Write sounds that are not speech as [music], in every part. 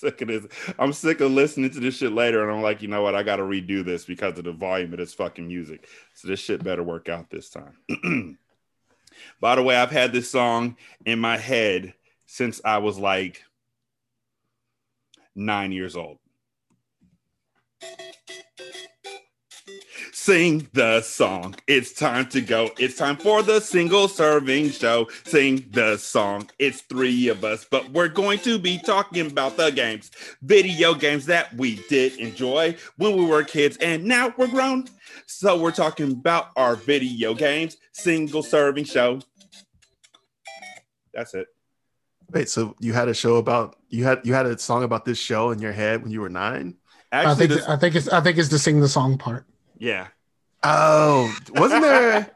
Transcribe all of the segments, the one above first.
sick of this. I'm sick of listening to this shit later, and I'm like, you know what? I got to redo this because of the volume of this fucking music. So this shit better work out this time. [clears throat] By the way, I've had this song in my head since I was like nine years old. Sing the song. It's time to go. It's time for the single serving show. Sing the song. It's three of us, but we're going to be talking about the games, video games that we did enjoy when we were kids and now we're grown. So we're talking about our video games, single serving show. That's it. Wait, so you had a show about you had you had a song about this show in your head when you were nine? Actually, I think this, I think it's I think it's the sing the song part. Yeah. Oh, wasn't there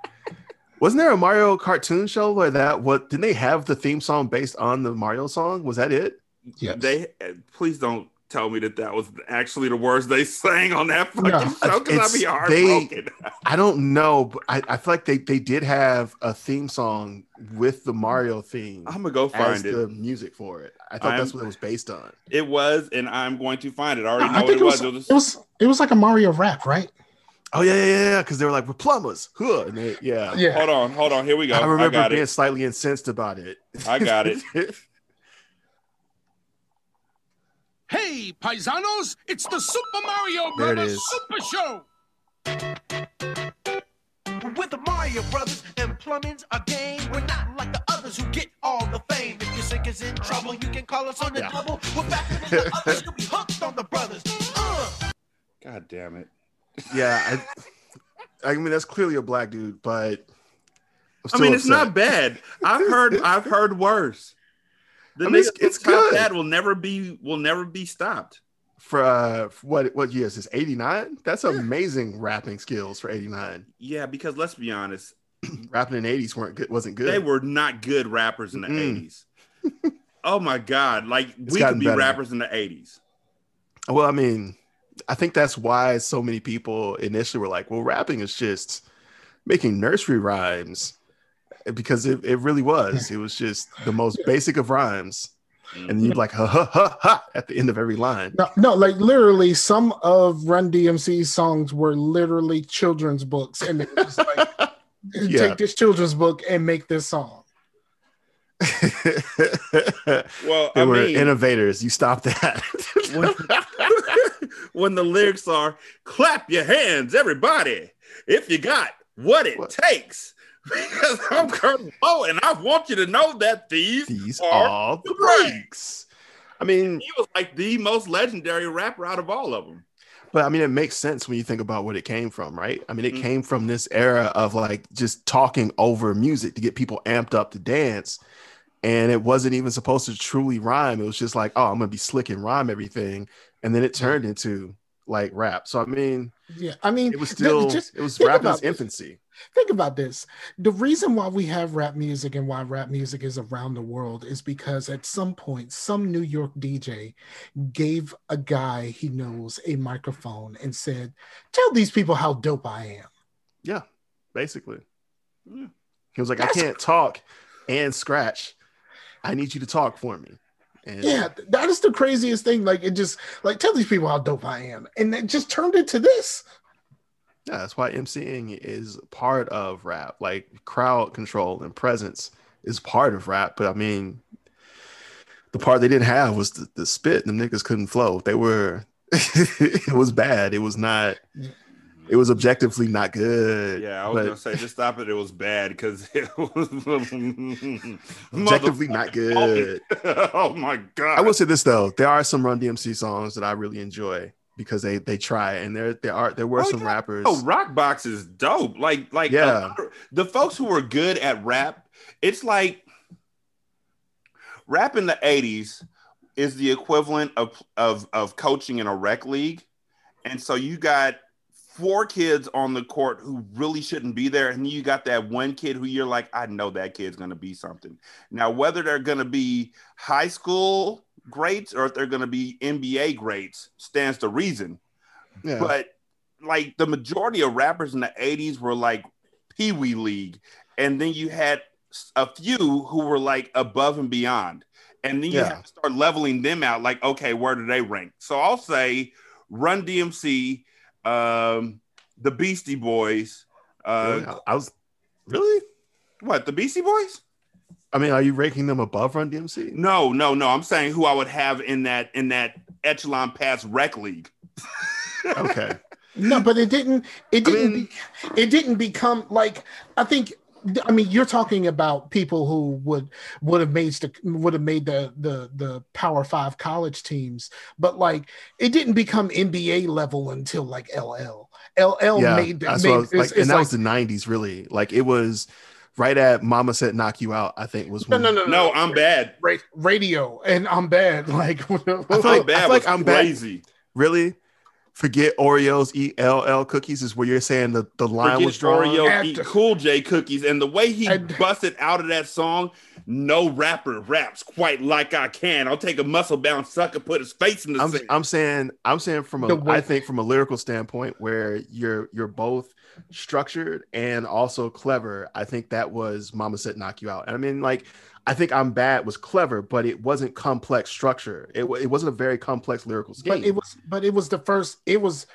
wasn't there a Mario cartoon show where that what didn't they have the theme song based on the Mario song? Was that it? Yeah. They please don't tell me that that was actually the words they [laughs] sang on that fucking no, show because I'd be heartbroken. They, I don't know, but I, I, feel like they, they did have a theme song with the Mario theme. I'm gonna go find it. The music for it. I thought I'm, that's what it was based on. It was, and I'm going to find it. I already know I what it, was. It was, it was. It was like a Mario rap, right? Oh yeah, yeah, yeah. Because they were like, "We're plumbers." Huh. They, yeah. Yeah. Hold on, hold on. Here we go. I remember I being it. slightly incensed about it. I got it. [laughs] Hey, paisanos, it's the Super Mario Brothers Super Show. With the Mario Brothers and plumbing's a game. We're not like the others who get all the fame. If your sink is in trouble, you can call us on the yeah. double. We're faster than the others. You'll be hooked on the brothers. Uh. God damn it. Yeah, I, I mean that's clearly a black dude, but I mean it's not bad. I've heard I've heard worse. The I mean, it's, it's good. That will never be will never be stopped. For, uh, what what years is 89? That's yeah. amazing rapping skills for 89. Yeah, because let's be honest, [clears throat] rapping in the 80s weren't good wasn't good. They were not good rappers in the mm 80s. oh my god, like it's we could be better. rappers in the 80s. Well, I mean, I think that's why so many people initially were like, well, rapping is just making nursery rhymes because it, it really was. It was just the most basic of rhymes. And you'd like ha ha ha ha at the end of every line. No, no, like literally, some of Run DMC's songs were literally children's books, and it was like, [laughs] yeah. take this children's book and make this song. [laughs] well, they I were mean, innovators. You stop that. [laughs] when, the lyrics are "clap your hands, everybody, if you got what it what? takes." because [laughs] I'm Colonel Bo, and I want you to know that these, these are, are the breaks. I mean, he was like the most legendary rapper out of all of them. But I mean, it makes sense when you think about what it came from, right? I mean, it mm-hmm. came from this era of like just talking over music to get people amped up to dance. And it wasn't even supposed to truly rhyme. It was just like, oh, I'm gonna be slick and rhyme everything. And then it turned into like rap. So I mean, yeah, I mean, it was still just, it was rap in its infancy. Think about this. The reason why we have rap music and why rap music is around the world is because at some point, some New York DJ gave a guy he knows a microphone and said, Tell these people how dope I am. Yeah, basically. Yeah. He was like, That's I can't talk and scratch. I need you to talk for me. And yeah, that is the craziest thing. Like, it just, like, tell these people how dope I am. And it just turned into this. Yeah, that's why MCing is part of rap. Like crowd control and presence is part of rap. But I mean, the part they didn't have was the, the spit. The niggas couldn't flow. They were, [laughs] it was bad. It was not. It was objectively not good. Yeah, I was gonna say just stop it. It was bad because [laughs] it was [laughs] objectively not good. [laughs] oh my god! I will say this though: there are some Run DMC songs that I really enjoy because they they try and there there are there were oh, some yeah. rappers. Oh, Rockbox is dope. Like like yeah, uh, the folks who were good at rap. It's like rap in the '80s is the equivalent of of of coaching in a rec league, and so you got four kids on the court who really shouldn't be there, and you got that one kid who you're like, I know that kid's going to be something. Now, whether they're going to be high school greats or if they're going to be NBA greats stands to reason. Yeah. But like the majority of rappers in the 80s were like Pee Wee League. And then you had a few who were like above and beyond. and then you Yeah. have to start leveling them out. Like, okay, where do they rank? So I'll say Run DMC, um, the Beastie Boys. Uh, Really? I was really. What the Beastie Boys? I mean, are you ranking them above Run DMC? No, no, no. I'm saying who I would have in that in that echelon pass rec league. Okay. [laughs] No, but it didn't. It didn't. mean- be, it didn't become like. I think. I mean, you're talking about people who would would have made the would have made the the the Power Five college teams, but like it didn't become NBA level until like LL. LL yeah, made that's made what I was, it's- like, it's and that like- was the '90s, really. Like it was right at "Mama Said Knock You Out." I think was no, when, no, no, No, I'm bad. Ra- radio, and I'm bad. [laughs] Like, I feel I'm like- [laughs] bad. feel like I'm bad. crazy. Really, forget Oreos, eat LL cookies is where you're saying the the line Forget was drawn. Oreo After- eat Cool J cookies, and the way he And- busted out of that song, no rapper raps quite like I can. I'll take a muscle bound sucker, put his face in the I'm, sand. I'm saying I'm saying from The a way- I think from a lyrical standpoint where you're you're both structured and also clever. I think that was Mama said knock you out. And I mean like I think I'm bad was clever, but it wasn't complex structure. It, it wasn't a very complex lyrical scheme. but it was, but it was the first. It was.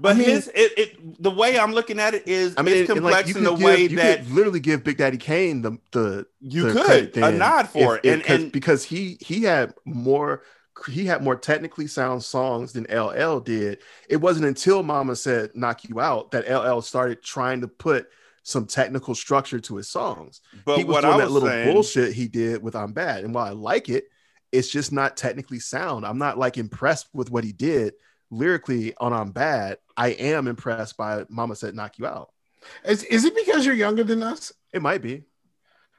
But I mean- his it, it the way I'm looking at it is I mean, it's and, complex like in the could way you that could literally give Big Daddy Kane the the you the could credit a nod for if- it. if- And, 'cause- and because he he had more he had more technically sound songs than LL did. It wasn't until Mama said "Knock You Out" that LL started trying to put some technical structure to his songs. but he was what doing I that little saying, bullshit he did with "I'm Bad," and while I like it, it's just not technically sound. I'm not like impressed with what he did lyrically on "I'm Bad." I am impressed by "Mama Said Knock You Out." Is, is it because you're younger than us? It might be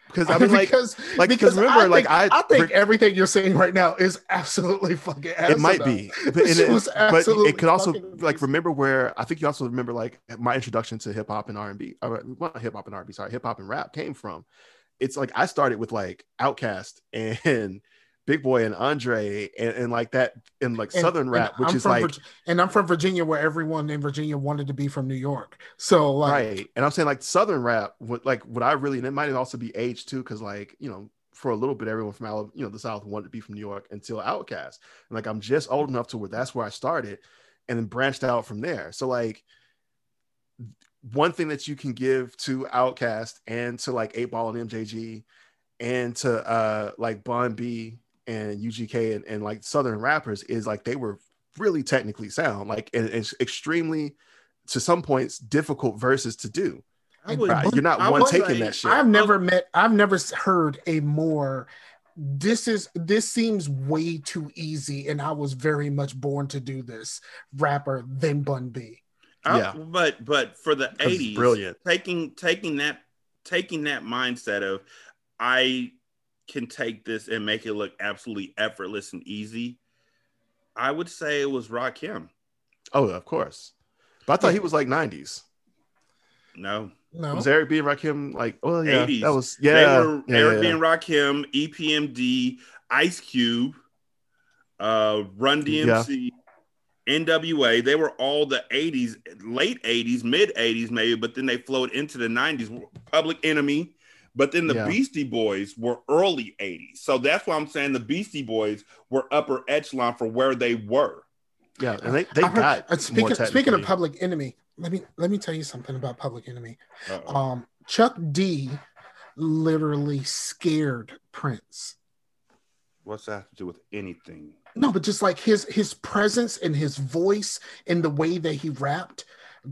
because [laughs] I mean, like, because like, 'cause remember, I like, think, I- I think everything you're saying right now is absolutely fucking. it might be, but, [laughs] it- was but it could also like amazing. remember where I think you also remember like my introduction to hip hop and R and B, or well, not hip hop and R and B, sorry, hip hop and rap came from. It's like I started with like Outkast [laughs] and Big Boy and Andre and, and like that and like And- Southern rap, which I'm is like Virg- and I'm from Virginia, where everyone in Virginia wanted to be from New York. So like, right. And I'm saying like Southern rap, what like what I really and it might also be age too, because like you know for a little bit everyone from Alabama, you know the South wanted to be from New York until Outkast, and like I'm just old enough to where that's where I started, and then branched out from there. So like one thing that you can give to Outkast and to like Eight Ball and MJG and to uh like Bun B and UGK and, and like Southern rappers is like they were really technically sound, like and it's extremely to some points difficult verses to do. I would, Right, You're not I one taking say- that shit. I've never met, I've never heard a more. This is this seems way too easy, and I was very much born to do this rapper than Bun b Yeah. but but for the eighties, brilliant. Taking taking that taking that mindset of I can take this and make it look absolutely effortless and easy. I would say it was Rock Rakim. Oh, of course. But I thought he was like 90s. No, No, Was Eric B and Rakim like, oh yeah, 80s. that was they yeah. were yeah, Eric B yeah. and Rakim, EPMD, Ice Cube, uh, Run DMC, NWA. They were all the '80s, late '80s, mid '80s maybe, but then they flowed into the '90s. Public Enemy, but then the Yeah. Beastie Boys were early '80s. So that's why I'm saying the Beastie Boys were upper echelon for where they were. Yeah, and they, they I've heard- uh, speaking more speaking of. Public Enemy. Let me let me tell you something about Public Enemy. Uh-oh. Um, Chuck D literally scared Prince. What's that have to do with anything? No, but just like his his presence and his voice and the way that he rapped,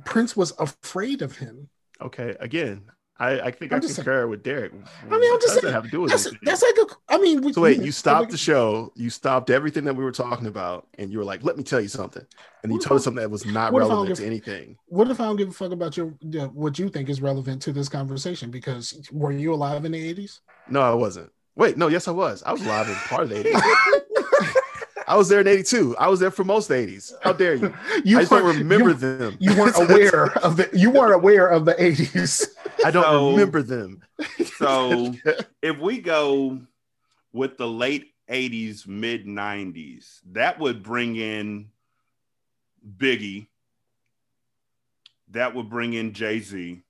Prince was afraid of him. Okay, again, I, I think I'm i just concur with Derek. I mean, I'm just saying, have to do with That's that's like a. I mean, we, So wait, you stopped the show, you stopped everything that we were talking about, and you were like, "Let me tell you something," and you told us something that was not what if I don't relevant give- to anything. What if I don't give a fuck about your what you think is relevant to this conversation? Because were you alive in the eighties? No, I wasn't. Wait, no, yes, I was. I was alive in part of the '80s. I was there in '82. I was there for most of the '80s. How dare you? [laughs] you I just don't remember you- them. You weren't [laughs] aware of the. You weren't aware of the eighties. I don't So- remember them. [laughs] So if we go with the late 80s, mid 90s, that would bring in Biggie. That would bring in Jay Z.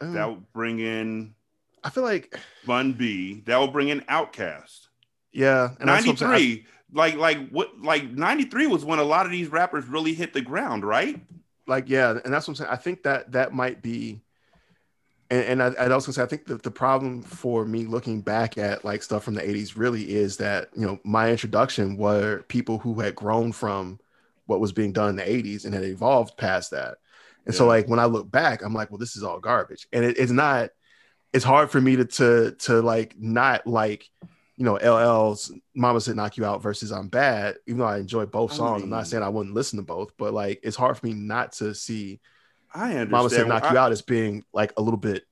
Oh, That would bring in I feel like Bun B. That would bring in Outcast. yeah, and that's what I'm saying. I- 93. Like like what like 93 was when a lot of these rappers really hit the ground, right? like yeah, and that's what I'm saying. I think that that might be, and, and I, I'd also say I think that the problem for me looking back at like stuff from the '80s really is that you know my introduction were people who had grown from what was being done in the '80s and had evolved past that, and so like when I look back, I'm like, well, this is all garbage, and it, it's not. It's hard for me to to to like not like you know LL's Mama Said Knock You Out versus I'm Bad, even though I enjoy both I songs. I'm mean- not saying I wouldn't listen to both, but like it's hard for me not to see I understand. Mama Said Knock I- You Out as being like a little bit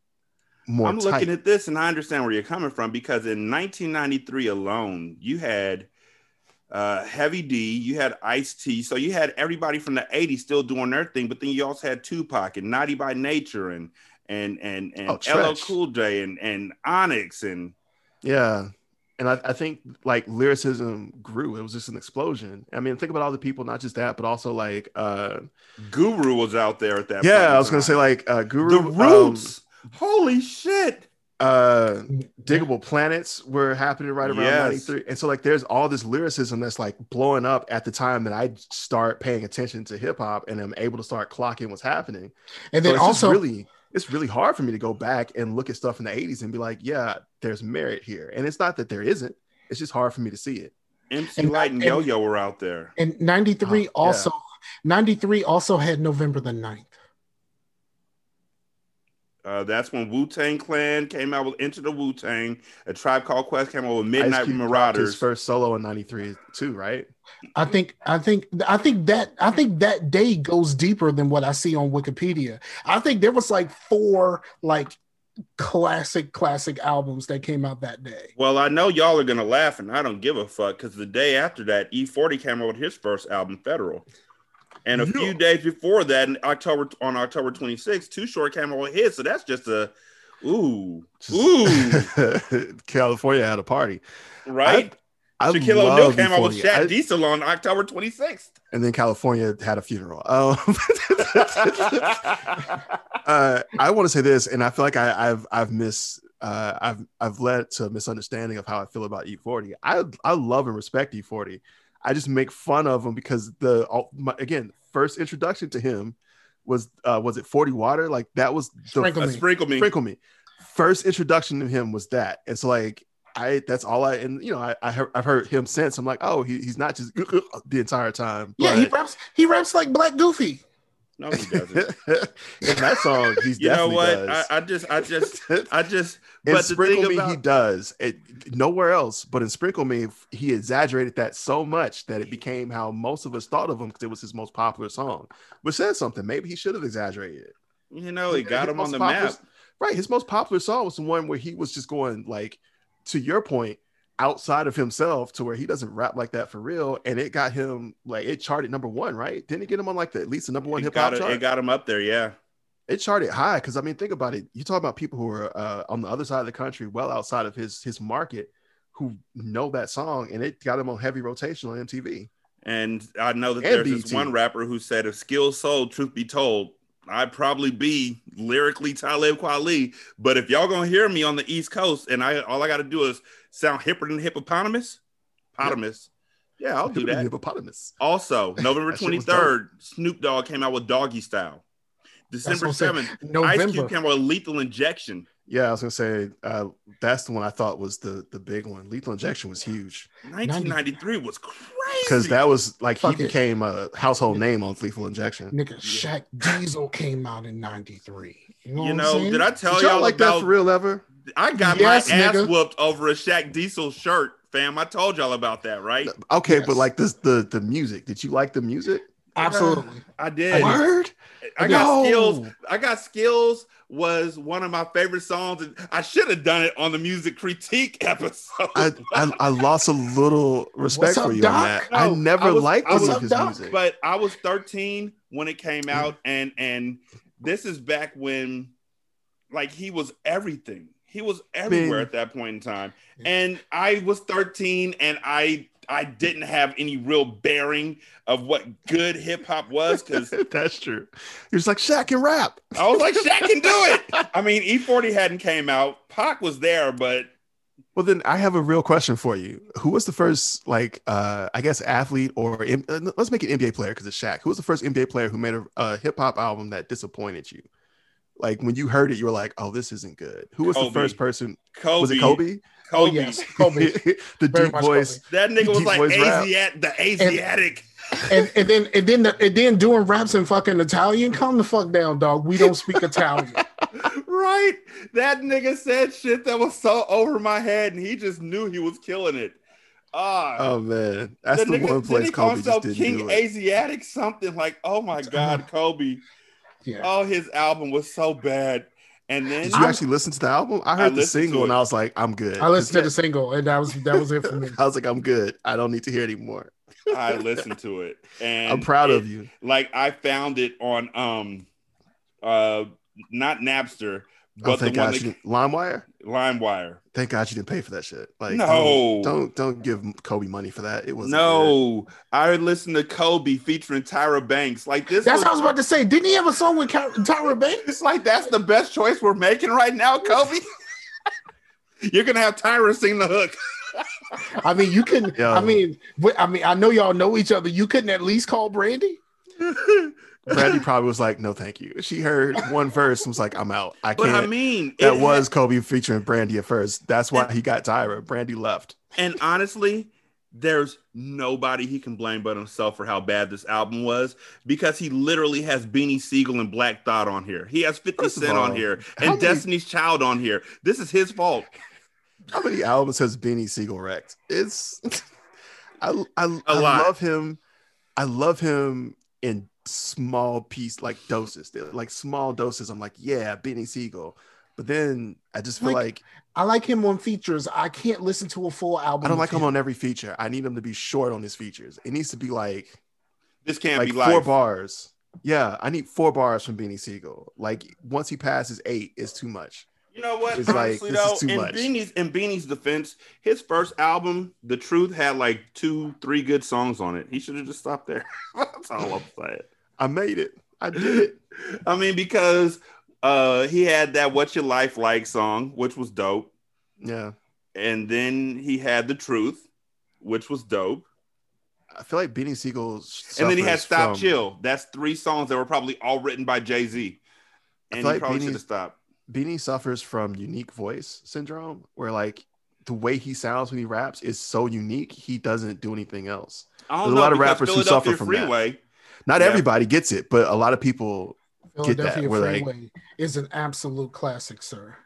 more I'm tight. looking at this and I understand where you're coming from because in 1993 alone, you had uh, Heavy D, you had Ice T, so you had everybody from the 80s still doing their thing, but then you also had Tupac and Naughty by Nature and and and and Oh, LL Cool J and and Onyx and yeah. And I, I think like lyricism grew. It was just an explosion. I mean, think about all the people, not just that, but also like uh Guru was out there at that. point yeah, I was gonna say like uh Guru the um, Roots. Holy shit! uh Diggable Planets were happening right around Yes. 93. And so like there's all this lyricism that's like blowing up at the time that I start paying attention to hip hop and I'm able to start clocking what's happening. And So then also, really it's really hard for me to go back and look at stuff in the 80s and be like, yeah, there's merit here. And it's not that there isn't, it's just hard for me to see it. MC And- Light and and- Yo Yo were out there. and 93 Oh, yeah. also, 93 also had November the 9th. Uh, that's when Wu Tang Clan came out with Into the Wu Tang. A Tribe Called Quest came out with Midnight Cube dropped His Marauders. first solo in 93 too, right? I think I think I think that I think that day goes deeper than what I see on Wikipedia. I think there was like four like classic classic albums that came out that day. Well, I know y'all are gonna laugh, and I don't give a fuck because the day after that, E40 came out with his first album, Federal. And a Yeah. few days before that, in October on October 26th, Too Short came out with his. So that's just a ooh, ooh, [laughs] California had a party. right? I Shaquille O'Neal came out with E40. Shaq I- Diesel on October 26th. and then California had a funeral. Um, [laughs] uh, I want to say this, and I feel like I, I've I've missed uh, I've I've led to a misunderstanding of how I feel about E40. I I love and respect E40. I just make fun of him because the all- my, again first introduction to him was uh, was it 40 water like that was the Sprinkle Uh, me. sprinkle me. sprinkle me. First introduction to him was that. It's like I that's all I and you know I, I heard, I've heard him since. I'm like, oh, he, he's not just [laughs] the entire time. Yeah, he raps he raps like Black Goofy. No, he doesn't. [laughs] in that song, he's you know what? I, I just, I just, I just. in But the Sprinkle Me, about he does. It nowhere else, but in Sprinkle Me, he exaggerated that so much that it became how most of us thought of him because it was his most popular song. Which says something. Maybe he should have exaggerated you know, he got His him on the popular- map. Right. His most popular song was the one where he was just going like, to your point, outside of himself to where he doesn't rap like that for real. And it got him like it charted number one, right? Didn't it get him on like the at least the number one hip hop chart? it got him up there, yeah. it charted high because I mean, think about it. You talk about people who are uh, on the other side of the country, well outside of his his market, who know that song, and it got him on heavy rotation on MTV. And I know that And there's this one rapper who said, if skills sold, truth be told, I'd probably be lyrically Talib Kweli. But if y'all gonna hear me on the East Coast and I all I gotta do is sound hipper than hippopotamus, hippopotamus. Yeah, I'll do that. Hippopotamus. Also, [laughs] November That shit was 23rd, Snoop Dogg came out with Doggy Style. December 7th, saying. Ice November. Cube came out with Lethal Injection. Yeah, I was gonna say uh, that's the one I thought was the the big one. Lethal Injection was huge 1993 was crazy. because that was like Fuck he it. became a household name on Lethal Injection. Nigga, Shaq Diesel came out in 93. You know, you know, did I tell Did y'all y'all like about that for real ever? I got Yes, my ass nigga. whooped over a Shaq Diesel shirt, fam. I told y'all about that, right? Okay, Yes. but like this the the music. Did you like the music? Absolutely. I did. Word. I got No. skills. I got skills was one of my favorite songs, and I should have done it on the music critique episode. I, I I lost a little respect up, for you Doc? on that. No, I never I was- liked I was- any of his Doc? music. but I was 13 when it came out, and and this is back when, like, he was everything. He was everywhere Man. at that point in time, and I was 13, and I I didn't have any real bearing of what good hip hop was because [laughs] That's true. You're like Shaq can rap. I was like, Shaq can do it. [laughs] I mean, E40 hadn't came out. Pac was there, but Well, then I have a real question for you. Who was the first, like, uh, I guess, athlete or M- uh, let's make it NBA player because it's Shaq. Who was the first NBA player who made a, a hip hop album that disappointed you? Like when you heard it, you were like, "Oh, this isn't good." Who was Kobe. the first person? Kobe. Was it Kobe? Oh Kobe. yes, [laughs] Kobe. [laughs] the Very deep much voice. That nigga was like voice rap. Asiat, the Asiatic. and [laughs] and then and then and then doing raps in fucking Italian. Calm the fuck down, dog. We don't speak Italian. right? That nigga said shit that was so over my head, and he just knew he was killing it. Ah, Oh man, that's the, nigga, one didn't place he call Kobe just himself didn't King do it. Asiatic something like, oh my god, Kobe. Yeah. Oh, his album was so bad. And then Did you actually listen to the album? I heard the single and. I was like, I'm good. I listened to the single, and that was that was it for me. [laughs] I was like, I'm good. I don't need to hear anymore. I [laughs] listened to it, and I'm proud it- of you. Like I found it on um, uh, not Napster, Oh, but the thank one God that you didn't, LimeWire. LimeWire. Thank God you didn't pay for that shit. Like, No. don't, don't don't give Kobe money for that. It was No, I listened to Kobe featuring Tyra Banks. Like this, That's was, what I was about to say. Didn't he have a song with Tyra Banks? it's like that's the best choice we're making right now, Kobe. [laughs] You're gonna have Tyra sing the hook. I mean, you can. Yo. I mean, I mean, I know y'all know each other. You couldn't at least call Brandy. [laughs] Brandy probably was like, no, thank you. She heard one verse and was like, I'm out. I can't. But I mean, that it was Kobe featuring Brandy at first. That's why he got Tyra. Brandy left. And honestly, there's nobody he can blame but himself for how bad this album was because he literally has Beanie Siegel and Black Thought on here. He has 50 Cent all, on here and many- Destiny's Child on here. This is his fault. How many albums has Beanie Siegel wrecked? It's [laughs] I I, I love him. I love him in small piece like doses. They're like small doses. I'm like, yeah, Beanie Siegel. But then I just feel Like, like, I like him on features. I can't listen to a full album. I don't like him on every feature. I need him to be short on his features. It needs to be like This can't be like be four life. bars. Yeah, I need four bars from Beanie Siegel. Like once he passes eight, it's too much. You know what? It's like, Honestly, this though, is too in much. Beanie's in Beanie's defense, his first album, The Truth, had like two, three good songs on it. He should have just stopped there. [laughs] That's all I'm saying. I made it. I did it. [laughs] I mean, because uh he had that "What's Your Life Like" song, which was dope, Yeah. and then he had "The Truth," which was dope, I feel like Beanie Siegel. and then he had "Stop from- Chill." That's three songs that were probably all written by Jay Z, I and he like probably should have stopped. Beanie suffers from unique voice syndrome, where like the way he sounds when he raps is so unique, he doesn't do anything else. I don't There's a lot of rappers who suffer from that. Freeway. Not Yeah. everybody gets it, but a lot of people. Get that, Philadelphia we're like- is an absolute classic, sir.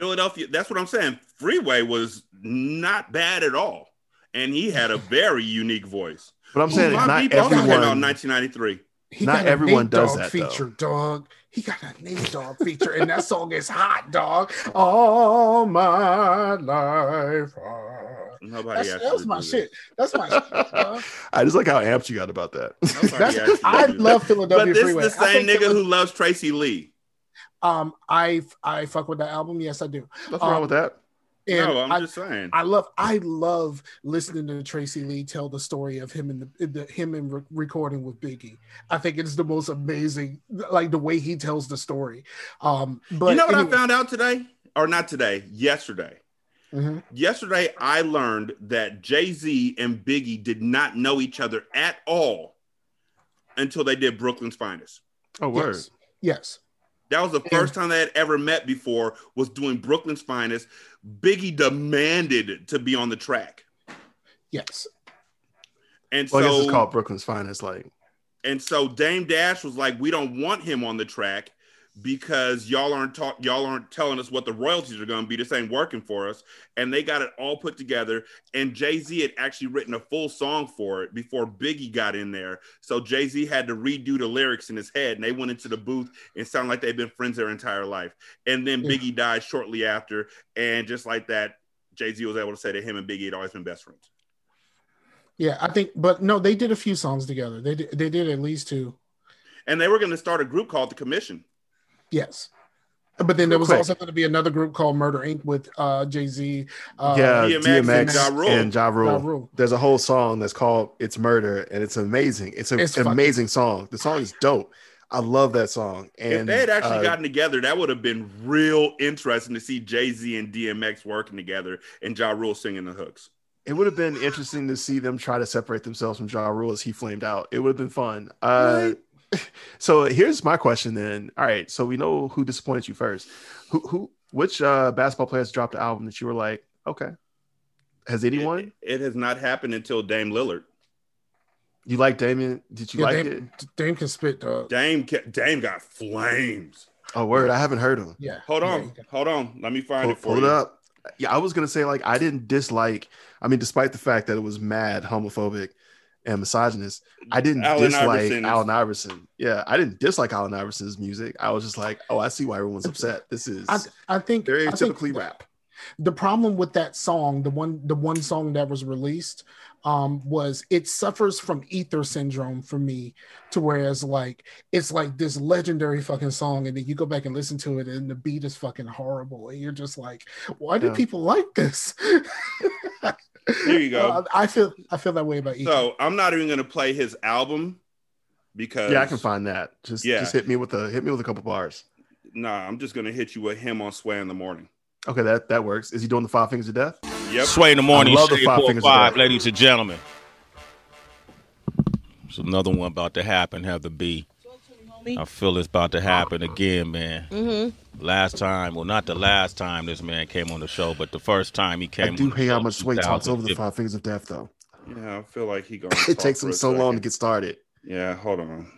Philadelphia. That's what I'm saying. Freeway was not bad at all, and he had a [laughs] very unique voice. But I'm saying My not Beat also came out in everyone. 1993. He Not everyone Nate does Dogg that, though. feature, dog. He got a Nate Dogg feature, and that song is hot, dog. All my life. ah. Nobody That's, that was my do shit. That's my shit. [laughs] dog. I just like how amped you got about that. [laughs] That's, asked you to I do that. love Philadelphia But this Freeway. is the same nigga Phila- who loves Tracy Lee. um I I fuck with that album. Yes, I do. Nothing Um, wrong with that. And no, I'm I, just saying. I love I love listening to Tracy Lee tell the story of him and the, the him and re- recording with Biggie. I think it's the most amazing, like the way he tells the story. Um, but you know what anyway, I found out today? Or not today, yesterday. Mhm. Yesterday, I learned that Jay Z and Biggie did not know each other at all until they did Brooklyn's Finest. Oh, word. Yes, yes. That was the first time they had ever met before. Was doing Brooklyn's Finest. Biggie demanded to be on the track, Yes. and Well, I guess so it's called Brooklyn's Finest. Like, and so Dame Dash was like, "We don't want him on the track because y'all aren't talk, y'all aren't telling us what the royalties are going to be. This ain't working for us." And they got it all put together. And Jay Z had actually written a full song for it before Biggie got in there. So Jay Z had to redo the lyrics in his head, and they went into the booth and sounded like they'd been friends their entire life. And then Yeah. Biggie died shortly after, and just like that, Jay Z was able to say that him and Biggie had always been best friends. Yeah, I think, but no, they did a few songs together. They did, they did at least two. And they were going to start a group called the Commission. Yes. But then there was Quick. also going to be another group called Murder Inc. with uh, Jay Z. Uh, yeah, DMX DMX, and Ja Rule. and Ja Rule. Ja Rule. There's a whole song that's called "It's Murder," and it's amazing. It's a- It's an fucking- amazing song. The song is dope. I love that song. And if they had actually uh, gotten together, that would have been real interesting to see Jay Z and DMX working together and Ja Rule singing the hooks. it would have been interesting to see them try to separate themselves from Ja Rule as he flamed out. It would have been fun. Uh, [laughs] so here's my question then. All right, so we know who disappointed you first. Who who which uh basketball players dropped the album that you were like, okay. Has anyone? It, it has not happened until Dame Lillard. You like Damien? Did you yeah, like Dame, it? Dame can spit, dog. Dame ca- Dame got flames. Oh word, I haven't heard him. Yeah. Hold on, he got- hold on. Let me find Pull, it for pull it you. up. Yeah, I was gonna say like I didn't dislike. I mean, despite the fact that it was mad homophobic and misogynist, I didn't Allen dislike Iverson is- Allen Iverson. Yeah, I didn't dislike Allen Iverson's music. I was just like, oh, I see why everyone's upset. This is I, I think very I think typically rap. the problem with that song, the one the one song that was released, um, was it suffers from ether syndrome for me, to whereas like it's like this legendary fucking song, and then you go back and listen to it, and the beat is fucking horrible, and you're just like, why do Yeah. people like this? [laughs] Here you go. I feel I feel that way about you. So I'm not even gonna play his album because Yeah, I can find that. Just Yeah. just hit me with a hit me with a couple bars. Nah, I'm just gonna hit you with him on Sway in the morning. Okay, that that works. Is he doing the five fingers of death? Yep. Sway in the morning, I love the five four fingers of five, death. ladies and gentlemen. There's another one about to happen. Have the be. I feel it's about to happen again, man. Mm-hmm. Last time, well, not the last time this man came on the show, but the first time he came. I do on hate how much Sway talks over the five fingers of death, though. Yeah, I feel like he going. [laughs] It takes him so long to get started. Yeah, hold on.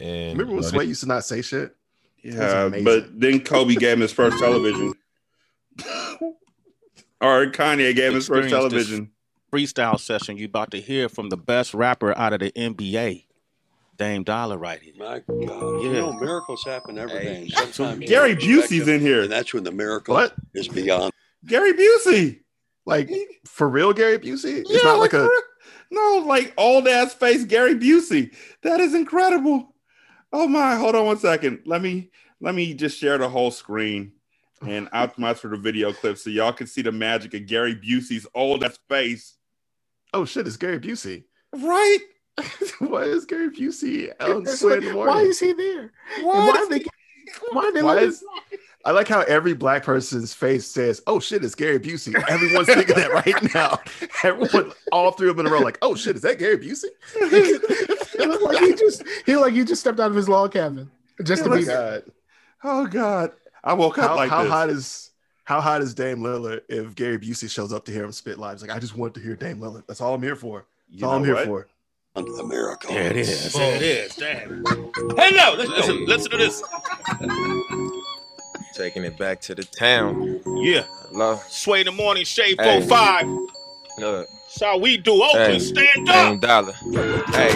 And, Remember when Sway used to not say shit? Yeah, but then Kobe gave him his first television. [laughs] or Kanye gave him his first television. freestyle session, you about to hear from the best rapper out of the NBA, Dame Dollar, right here. My God, you know miracles happen every day. and Sometimes [laughs] Gary Busey's in here. and that's when the miracle What? is beyond. Gary Busey. Like for real, Gary Busey? It's Yeah, not like, a no, like old ass face Gary Busey. That is incredible. Oh my, hold on one second. Let me let me just share the whole screen and [laughs] optimize for the video clip so y'all can see the magic of Gary Busey's old ass face. oh shit, it's Gary Busey. Right? [laughs] why is Gary Busey on It's Sway like, in the why is he there? And What? Why are they? Why are they Why is- I like how every black person's face says, "Oh shit, it's Gary Busey." Everyone's thinking that right now. [laughs] Everyone, all three of them in a row, like, "Oh shit, is that Gary Busey?" [laughs] He looked like he just he like he just stepped out of his log cabin just to Oh be there. god, Oh God. I woke up how, like how this. hot is how hot is Dame Lillard if Gary Busey shows up to hear him spit live? He's like, "I just want to hear Dame Lillard. That's all I'm here for. That's You all I'm here what? for." The miracle. There it is. There it is. Damn. Hey, no, listen, listen, listen to this. Taking it back to the town. Yeah, Love. Sway in the morning, Shade Hey. four five. Look. That's how we do. open, Hey. stand up. dollar. Hey,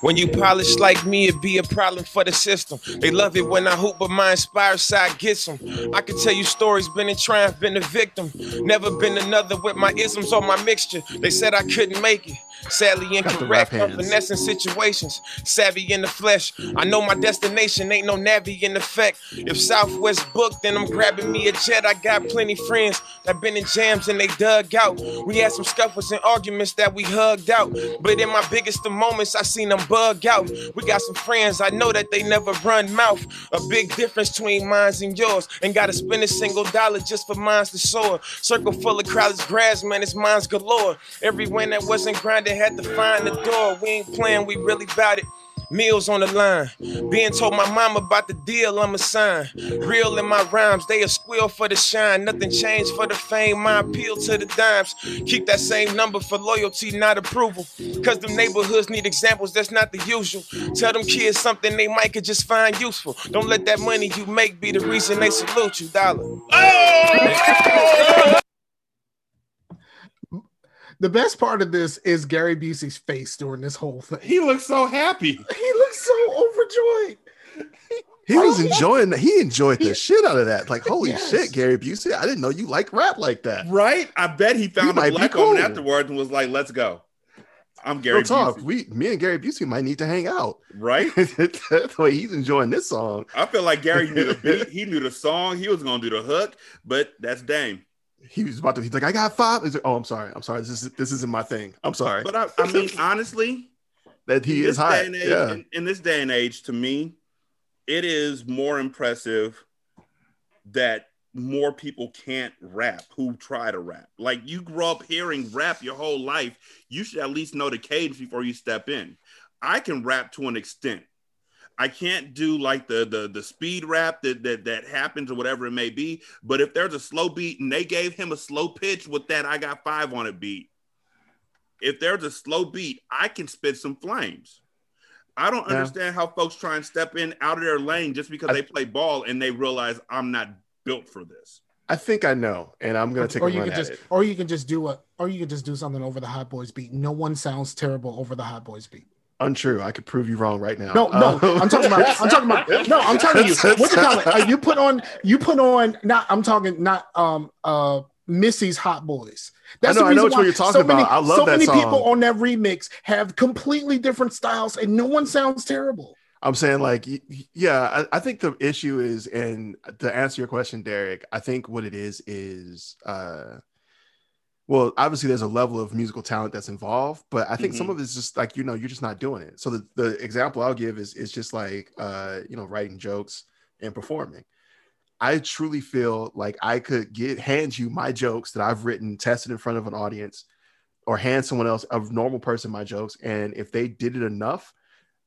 when you polish like me, it be a problem for the system. They love it when I hoop, but my inspired side gets them. I can tell you stories, been in triumph, been a victim. Never been another with my isms or my mixture. They said I couldn't make it. Sadly incorrect, I'm finessing situations. Savvy in the flesh. I know my destination, ain't no navy in effect. If Southwest booked, then I'm grabbing me a jet. I got plenty friends that been in jams and they dug out. We had some scuffles and arguments that we hugged out. But in my biggest of moments, I seen them bug out. We got some friends, I know that they never run mouth. A big difference between mines and yours. Ain't gotta spend a single dollar just for mines to soar. Circle full of crowded grass, man, it's mines galore. Everyone that wasn't grinding had to find the door. We ain't playing, we really bout it. Meals on the line. Being told my mom about the deal, I'm a sign. Real in my rhymes, they a squeal for the shine. Nothing changed for the fame, my appeal to the dimes. Keep that same number for loyalty, not approval. Cause them neighborhoods need examples, that's not the usual. Tell them kids something they might could just find useful. Don't let that money you make be the reason they salute you, dollar. Oh! The best part of this is Gary Busey's face during this whole thing. He looks so happy. He looks so overjoyed. He was enjoying. He enjoyed the shit out of that. Like, holy Yes. shit, Gary Busey! I didn't know you like rap like that. Right? I bet he found might a be black woman afterwards and was like, let's go. I'm Real Gary talk. Busey, We, me and Gary Busey might need to hang out. right? [laughs] the way he's enjoying this song. I feel like Gary knew the [laughs] beat, he knew the song, he was gonna do the hook, but that's Dame. He was about to. He's like, I got five. He's like, oh, I'm sorry. I'm sorry. This is this isn't my thing. I'm sorry. But I, I mean, [laughs] honestly, that he is high. age, Yeah. in, in this day and age, to me, it is more impressive that more people can't rap who try to rap. Like you grew up hearing rap your whole life, you should at least know the cadence before you step in. I can rap to an extent. I can't do like the the the speed rap that that that happens or whatever it may be. But if there's a slow beat and they gave him a slow pitch with that, I got five on it beat. If there's a slow beat, I can spit some flames. I don't Yeah. understand how folks try and step in out of their lane just because I- they play ball and they realize I'm not built for this. I think I know, and I'm gonna take or a you run can at just it. or you can just do a or you can just do something over the hot boys beat. No one sounds terrible over the hot boys beat. Untrue. I could prove you wrong right now. No, no, Uh, I'm talking about. I'm talking about. No, I'm telling you. [laughs] What you call it? You put on. You put on. Not. I'm talking. Not. Um. Uh. Missy's Hot Boys. I know- I know which one you're talking many, about. I love so that many song. people on that remix have completely different styles, and no one sounds terrible. I'm saying like, yeah, I, I think the issue is, and to answer your question, Derek, I think what it is is, uh, well, obviously there's a level of musical talent that's involved, but I think some of it's just like you know you're just not doing it. So the, the example I'll give is is just like uh, you know writing jokes and performing. I truly feel like I could get hand you my jokes that I've written, tested in front of an audience, or hand someone else a normal person my jokes, and if they did it enough,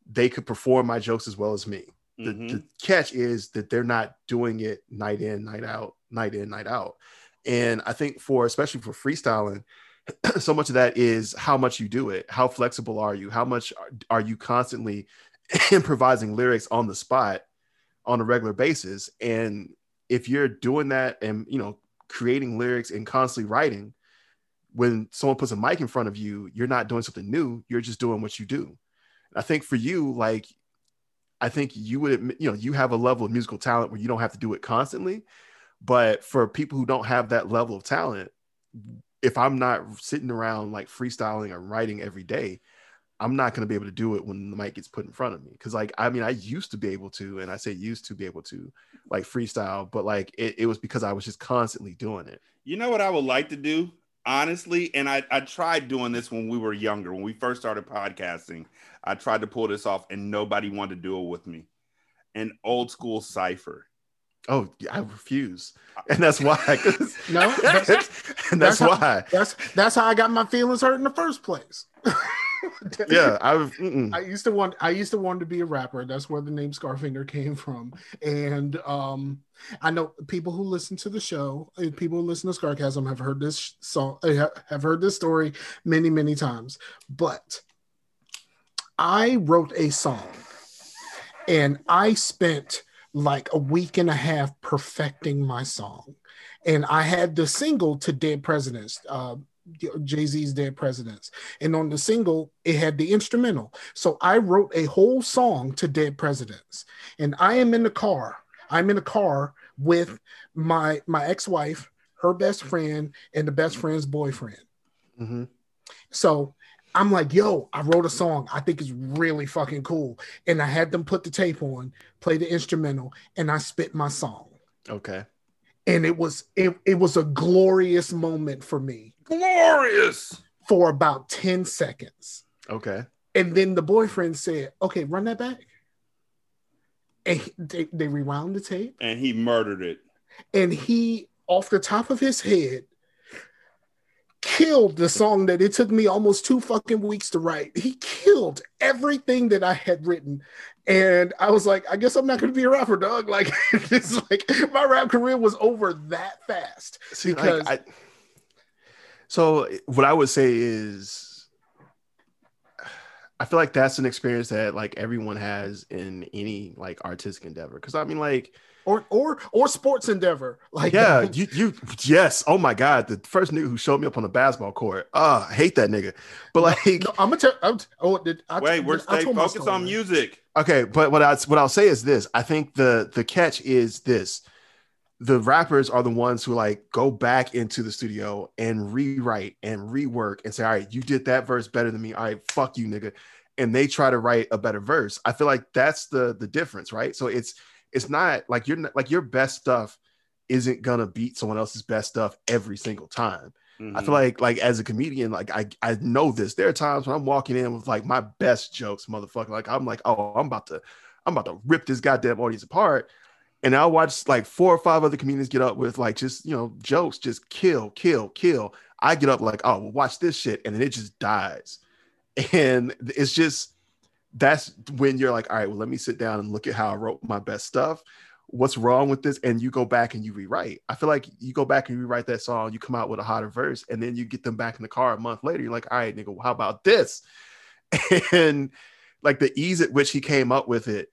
they could perform my jokes as well as me. The, Mhm. the catch is that they're not doing it night in, night out, night in, night out. And I think for especially for freestyling, [clears throat] so much of that is how much you do it. How flexible are you? How much are, you constantly [laughs] improvising lyrics on the spot on a regular basis? And if you're doing that and you know creating lyrics and constantly writing, when someone puts a mic in front of you, you're not doing something new. You're just doing what you do. I think for you, like, I think you would, you know, you have a level of musical talent where you don't have to do it constantly. But for people who don't have that level of talent, if I'm not sitting around like freestyling or writing every day, I'm not going to be able to do it when the mic gets put in front of me. Cause like, I mean, I used to be able to, and I say used to be able to like freestyle, but like it, it was because I was just constantly doing it. You know what I would like to do, honestly, and I, I tried doing this when we were younger, when we first started podcasting. I tried to pull this off, and nobody wanted to do it with me. An old school cipher. Oh, I refuse. And that's why. [laughs] No, [laughs] that's- and that's, that's how- why. That's that's how I got my feelings hurt in the first place. [laughs] Yeah, I've. mm-mm. I used to want I used to want to be a rapper. That's where the name Scarfinger came from. And um I know people who listen to the show, uh, people who listen to Scarcasm have heard this song uh, ha- have heard this story many many times. But I wrote a song and I spent like a week and a half perfecting my song. And I had the single to Dead Presidents, uh, Jay Z's Dead Presidents. And on the single, it had the instrumental. So I wrote a whole song to Dead Presidents. And I am in the car. I'm in a car with my my ex-wife, her best friend, and the best friend's boyfriend. Mhm. So I'm like, yo, I wrote a song. I think is really fucking cool. And I had them put the tape on, play the instrumental, and I spit my song. Okay. And it was it, it was a glorious moment for me Glorious. for about 10 seconds. Okay. And then the boyfriend said, okay, run that back. And they, they rewound the tape, And he murdered it. and he, off the top of his head, killed the song that it took me almost two fucking weeks to write. He killed everything that I had written. And I was like, I guess I'm not going to be a rapper, dog. [laughs] Like, it's like my rap career was over that fast. See, Because- like, I, so what I would say is, I feel like that's an experience that like everyone has in any like artistic endeavor. Because I mean, like, Or or or sports endeavor. [laughs] Like yeah, you you yes. Oh my god, the first nigga who showed me up on the basketball court. Ah, I hate that nigga. But like, No, I'm gonna tell. I'm, oh, did, I, Wait, we're did- I stay told focused on music. Okay, but what I what I'll say is this: I think the the catch is this: the rappers are the ones who like go back into the studio and rewrite and rework and say, all right, you did that verse better than me. All right, fuck you, nigga. And they try to write a better verse. I feel like that's the the difference, right? So it's it's not like you're not, like your best stuff isn't gonna beat someone else's best stuff every single time. Mm-hmm. I feel like like as a comedian, like I I know this. There are times when I'm walking in with like my best jokes, motherfucker. Like I'm like, oh, I'm about to I'm about to rip this goddamn audience apart. And I'll watch like four or five other comedians get up with like just you know jokes, just kill, kill, kill. I get up like, oh, well, watch this shit, and then it just dies. [laughs] And it's just that's when you're like, all right, well, let me sit down and look at how I wrote my best stuff. What's wrong with this? And you go back and you rewrite. I feel like you go back and you rewrite that song, you come out with a hotter verse, and then you get them back in the car a month later. You're like, all right, nigga, well, how about this? [laughs] And like the ease at which he came up with it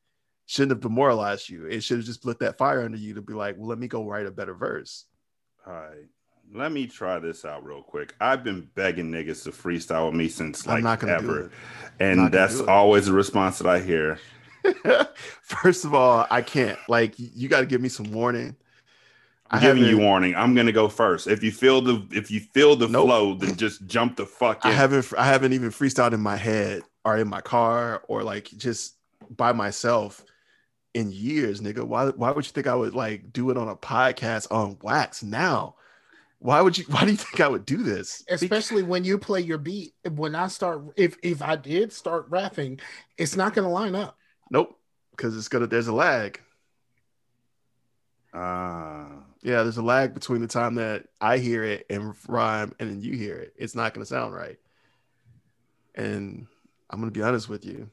shouldn't have demoralized you. It should have just lit that fire under you to be like, well, let me go write a better verse. All right. Let me try this out real quick. I've been begging niggas to freestyle with me since like I'm not gonna do ever. And that's always the response that I hear. [laughs] First of all, I can't. Like, you got to give me some warning. I'm I giving you warning. I'm gonna go first. If you feel the if you feel the Nope. flow, then just jump the fuck in. I haven't. I haven't even freestyled in my head or in my car or like just by myself in years, nigga. Why? Why would you think I would like do it on a podcast on wax now? Why would you? Why do you think I would do this? Especially when you play your beat. When I start, if if I did start rapping, it's not going to line up. nope, because it's gonna. There's a lag. Ah. Yeah, there's a lag between the time that I hear it and rhyme and then you hear it. It's not going to sound right. And I'm going to be honest with you.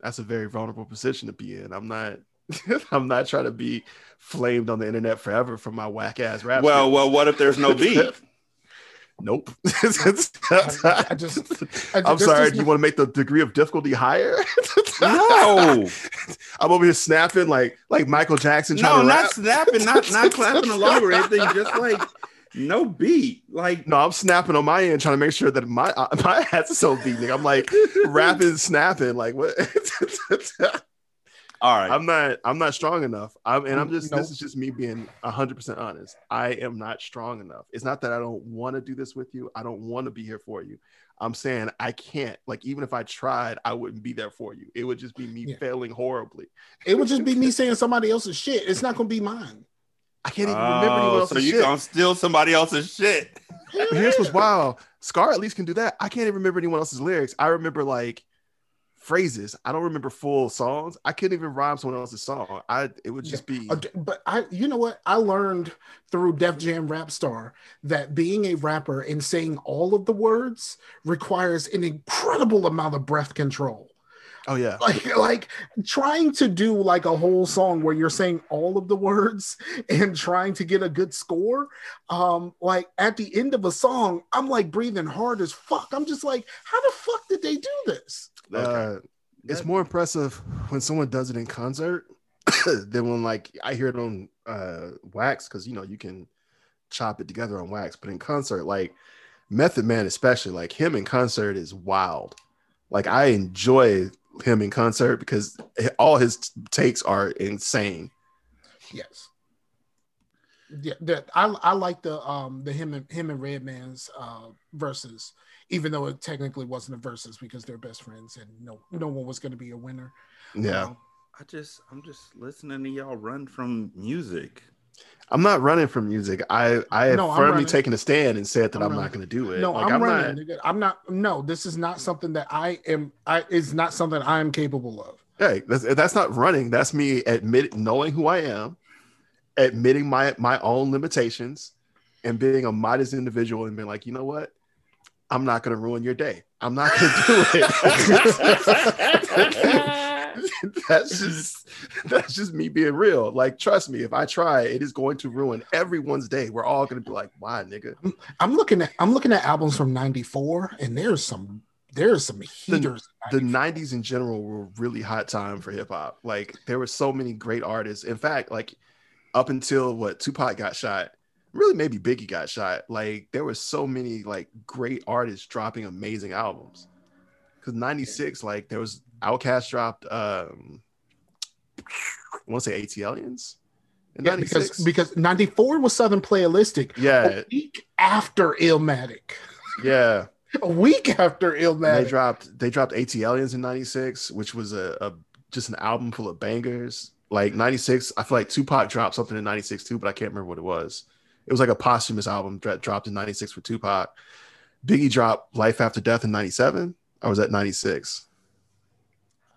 That's a very vulnerable position to be in. I'm not [laughs] I'm not trying to be flamed on the internet forever for my whack ass rap. well, shit. well, what if there's no [laughs] beat? nope. I, [laughs] I just, I, I'm sorry. is Do you not- want to make the degree of difficulty higher? no, I'm over here snapping like like Michael Jackson trying no, to not rap. snapping, not not clapping along or anything. Just like no beat. Like No, I'm snapping on my end, trying to make sure that my uh, my ass is on beat. I'm like rapping, snapping, like what? All right. I'm not. I'm not strong enough. I'm, and I'm mm, just. Nope. This is just me being hundred percent honest. I am not strong enough. It's not that I don't want to do this with you. I don't want to be here for you. I'm saying I can't. Like even if I tried, I wouldn't be there for you. It would just be me Yeah. failing horribly. It would just be me saying somebody else's shit. It's not going to be mine. I can't even oh, remember anyone Oh, else's so you shit. gonna steal somebody else's shit? But here's what's wild. Scar at least can do that. I can't even remember anyone else's lyrics. I remember like phrases. I don't remember full songs. I couldn't even rhyme someone else's song. I it would just be But I, you know what? I learned through Def Jam Rap Star that being a rapper and saying all of the words requires an incredible amount of breath control. oh yeah. [laughs] Like, like trying to do like a whole song where you're saying all of the words and trying to get a good score. Um, like at the end of a song, I'm like breathing hard as fuck. I'm just like, how the fuck did they do this? Uh, it's more impressive when someone does it in concert [coughs] than when like I hear it on uh wax because you know you can chop it together on wax, but in concert, like Method Man, especially like him in concert is wild. Like I enjoy him in concert because all his takes are insane. Yes. Yeah, that I I like the um the him and him and Redman's uh verses, even though it technically wasn't a versus because they're best friends and no no one was going to be a winner. Yeah, Um, I just I'm just listening to y'all run from music. I'm not running from music. I I have No, firmly running. taken a stand and said that I'm I'm, not going to do it. no, Like, I'm, not- running. nigga. I'm not. No, this is not something that I am. I is not something I am capable of. Hey, that's, that's not running. That's me admit knowing who I am, admitting my my own limitations, and being a modest individual and being like, you know what? I'm not going to ruin your day. I'm not going to do it. [laughs] that's just that's just me being real. Like, trust me, if I try, it is going to ruin everyone's day. We're all going to be like, why, nigga? I'm looking at I'm looking at albums from '94, and there's some there's some heaters. the 90s in general were a really hot time for hip hop. Like there were so many great artists. In fact, like up until what Tupac got shot, really maybe Biggie got shot. Like there were so many like great artists dropping amazing albums. Cause 96, like there was Outkast dropped um I want to say ATLiens. Yeah, because because 94 was Southern Playalistic. yeah, A week after Illmatic. yeah. [laughs] A week after And they dropped they dropped ATLiens in 96, which was a, a just an album full of bangers. Like 96, I feel like Tupac dropped something in 96 too, but I can't remember what it was. It was like a posthumous album that dropped in 96 for Tupac. Biggie dropped Life After Death in 97. I was at 96.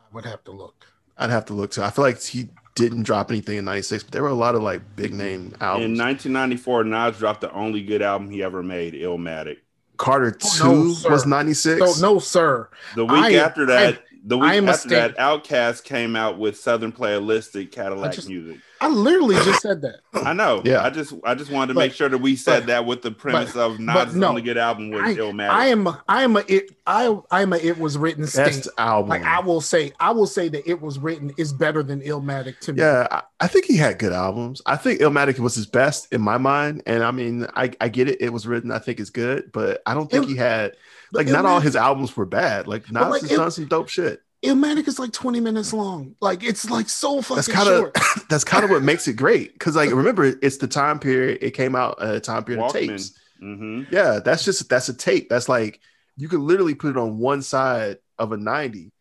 I would have to look. I'd have to look too. I feel like he didn't drop anything in 96, but there were a lot of like big name albums. In 1994, Nas dropped the only good album he ever made, Illmatic. Carter 2 Oh, no, was 96. So no, sir. The week I- after that, the week I am a after that, state- Outkast came out with Southern Playalistic Cadillac just- music. I literally just said that. [laughs] I know. Yeah. I just I just wanted to But- make sure that we said but- that with the premise of not Nas' no. only good album was I, Illmatic. I am a, I am a it I I am a it was written Best album. Like I will say I will say that it was written is better than Illmatic to me. Yeah, I, I think he had good albums. I think Illmatic was his best in my mind. And I mean, I, I get it. It was written, I think it's good, but I don't think Il- he had but like not all his albums were bad. Like Nas like, has done some dope shit. Illmatic is like 20 minutes long. Like it's like so fucking [laughs] That's kind of short. that's kind of what makes it great. Cause like remember, it's the time period it came out at a time period of Walkman. tapes. hmm Yeah, that's just that's a tape. That's like you could literally put it on one side of a 90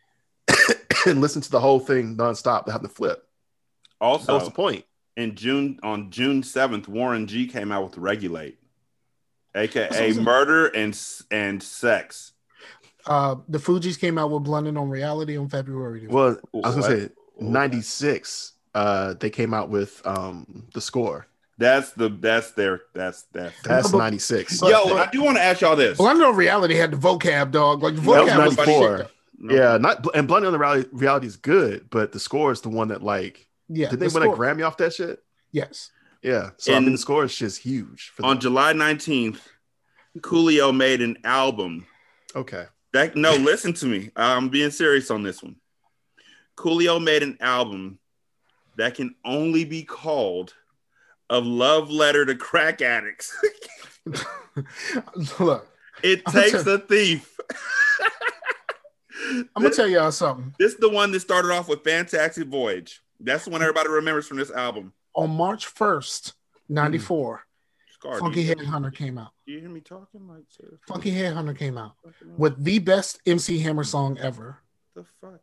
[coughs] and listen to the whole thing nonstop without the flip. That was Also, the point. in June on June 7th, Warren G came out with Regulate, That's what aka I'm. Murder and and Sex. Uh the Fugees came out with Blunted on Reality on February. Well, I was gonna say 96 uh they came out with um the score That's the that's their that's that's. that's but- 96 but- Yo, I do want to ask y'all this. Blunted on Reality had the vocab dog. Like the That was vocab was 94. shit, No. yeah not and blending on the reality, reality is good but the score is the one that like Yeah. did they the win a score- Grammy off that shit Yes. Yeah so I mean the score is just huge for On them. July 19th, Coolio made an album okay That no, [laughs] listen to me. I'm being serious on this one. Coolio made an album that can only be called a love letter to crack addicts. [laughs] Look, it takes tell- a thief. I'm gonna this, tell y'all something. this is the one that started off with Fantastic Voyage. That's the one everybody remembers from this album. On March 1st, hmm. 94, Scar, Funky Headhunter came out. do you hear me talking like seriously? Funky Headhunter came out with the best MC Hammer song ever. the fuck?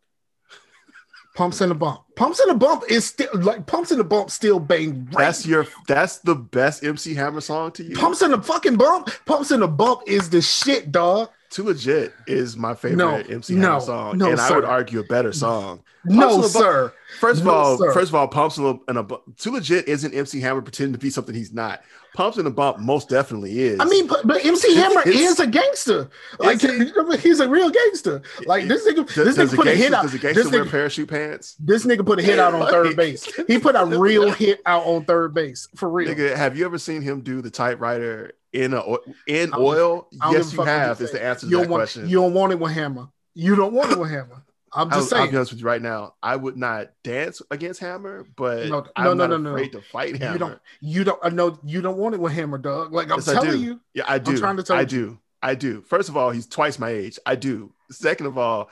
Pumps in the bump. Pumps in the bump is still like pumps in the bump still bang. Right. that's your that's the best MC Hammer song to you pumps in the fucking bump. Pumps in the bump is the shit, dog. Too Legit is my favorite No, MC no, Hammer song no, and I would argue a better song No, in sir. First of No, all, sir. first of all, Pumps a, and a Bu- Too Legit isn't MC Hammer pretending to be something he's not. Pumps in a Bump most definitely is. I mean, but, but MC Hammer It's- is a gangster. Like [laughs] he's a real gangster. Like this nigga, does, this nigga a put a hit out. does a gangster This wear nigga, parachute pants? this nigga put a hit out on third base. [laughs] He put a real [laughs] hit out on third base for real. Nigga, have you ever seen him do the typewriter in a in oil? Yes, you have. Is the answer to you that want, question. You don't want it with Hammer. You don't want it with Hammer. I'm I'll, just I'll saying. be honest with you right now. I would not dance against Hammer, but No, no, I'm no, not no, no, afraid to fight Hammer. You don't. Uh, you don't. I know you don't want it with Hammer, Doug. Like I'm Yes, telling you. Yeah, I do. I'm trying to tell I you. do. I do. First of all, he's twice my age. I do. Second of all,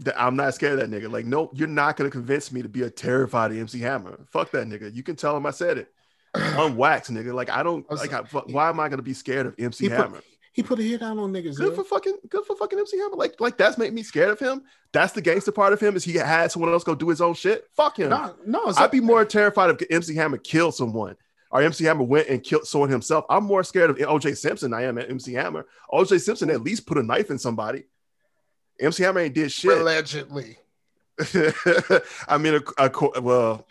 that I'm not scared of that nigga. Like, no, you're not gonna convince me to be a terrified MC Hammer. Fuck that nigga. You can tell him I said it. Unwaxed, nigga. Like, I don't I like. I, why am I gonna be scared of MC He put- Hammer? He put a hit out on niggas. Good yo. for fucking. Good for fucking MC Hammer. Like, like that's made me scared of him. That's the gangster part of him. Is he had someone else go do his own shit? Fuck him. No, no. I'd be more terrified if MC Hammer killed someone or MC Hammer went and killed someone himself. I'm more scared of OJ Simpson than I am at MC Hammer. OJ Simpson at least put a knife in somebody. MC Hammer ain't did shit. allegedly. [laughs] I mean, a, a, well,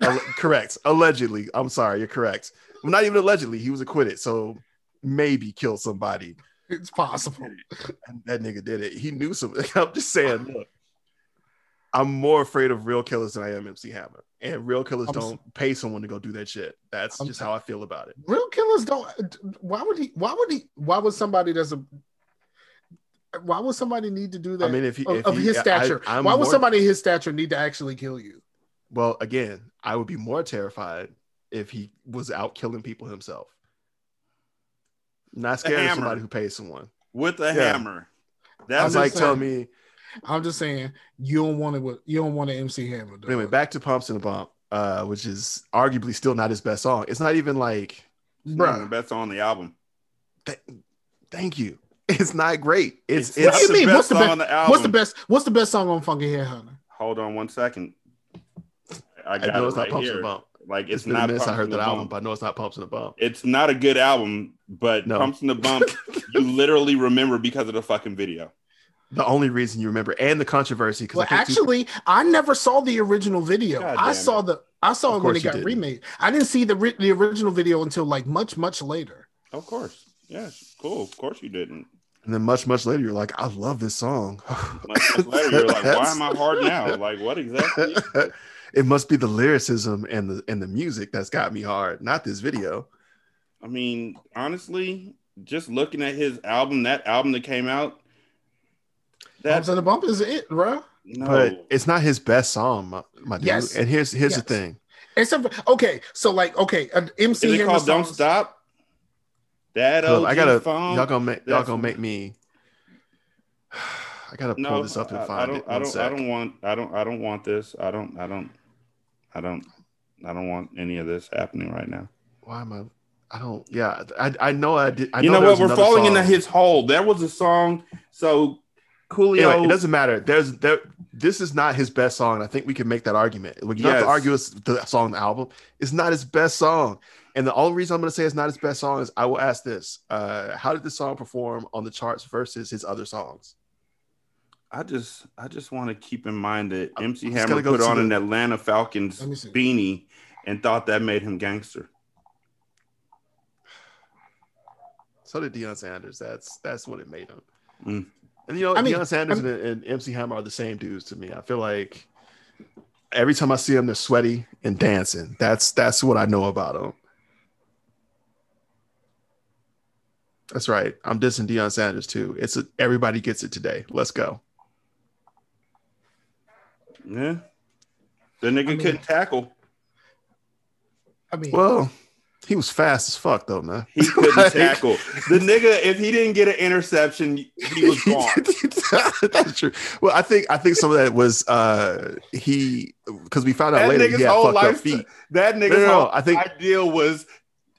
correct. Allegedly. I'm sorry. You're correct. Well, not even allegedly. He was acquitted. So maybe killed somebody. It's possible. And that nigga did it. He knew something. [laughs] I'm just saying, look, I'm more afraid of real killers than I am MC Hammer. And real killers I'm don't pay someone to go do that shit. That's I'm just how I feel about it. Real killers don't. Why would he? Why would he? Why would somebody that's a? Why would somebody need to do that? I mean, if he, of, if of he- his stature, I'm why would more- somebody his stature need to actually kill you? Well, again, I would be more terrified if he was out killing people himself. Not scared of somebody who pays someone. With a Yeah. hammer. That's That's just like saying. telling me. I'm just saying you don't want it with you don't want an MC Hammer. But anyway, back to pumps and a bump. uh, which is arguably still not his best song. It's not even like, It's not Bruh. the best song on the album. th- thank you. [laughs] It's not great. It's It's it's, What do you the mean? best What's the song best? on the album. What's the best? What's the best song on Funky Headhunter? Hold on one second. I I know it it's not right pumps in here. the bump. Like It's it's, been a not. minute I heard that album, but I know it's not pumps in the bump. It's not a good album, but No. Pumps in the Bump [laughs] you literally remember because of the fucking video. The only reason you remember and the controversy because Well, actually, I never saw the original video. I saw it. the I saw it when course it got didn't. remade. I didn't see the ri- the original video until like much much later. Of course. Yes. Cool. Of course you didn't. and then much much later you're like, I love this song. Much, much later, you're like, why am I hard now? Like, what exactly? [laughs] it must be the lyricism and the and the music that's got me hard, not this video. I mean, honestly, just looking at his album, that album that came out, Bumps that in the bump is it, bro. no, But it's not his best song, my, my dude. Yes. And here's here's Yes. the thing. Except for, okay, so like okay, an MC is it called "Don't Stop"? That OG I gotta phone. y'all gonna make y'all gonna make me. [sighs] I gotta pull no, this up and find I don't, it. I don't, I don't want, I don't, I don't want this. I don't, I don't, I don't, I don't want any of this happening right now. Why am I? I don't. Yeah, I I know I did. I you know, there what? We're falling song. into his hole. There was a song. So Coolio. Anyway, it doesn't matter. There's there. This is not his best song. I think we can make that argument. When you have to argue it's the song the album. It's not his best song. And the only reason I'm going to say it's not his best song is I will ask this: uh, How did the song perform on the charts versus his other songs? I just I just want to keep in mind that I'm MC Hammer go put on the- an Atlanta Falcons Let me see. beanie and thought that made him gangster. So did Deion Sanders. That's that's what it made him. Mm. And you know, I mean, Deion Sanders I'm- and, and MC Hammer are the same dudes to me. I feel like every time I see them, they're sweaty and dancing. That's that's what I know about them. That's right. I'm dissing Deion Sanders too. It's a, everybody gets it today. Let's go. Yeah. The nigga mean- couldn't tackle. I mean, Well, he was fast as fuck though, man. He [laughs] couldn't Like- tackle. The nigga, if he didn't get an interception, he was [laughs] gone. [laughs] That's true. Well, I think I think some of that was uh he because we found out That later nigga's he had whole fucked up life- feet. That nigga's No, no, no, whole I think- ideal was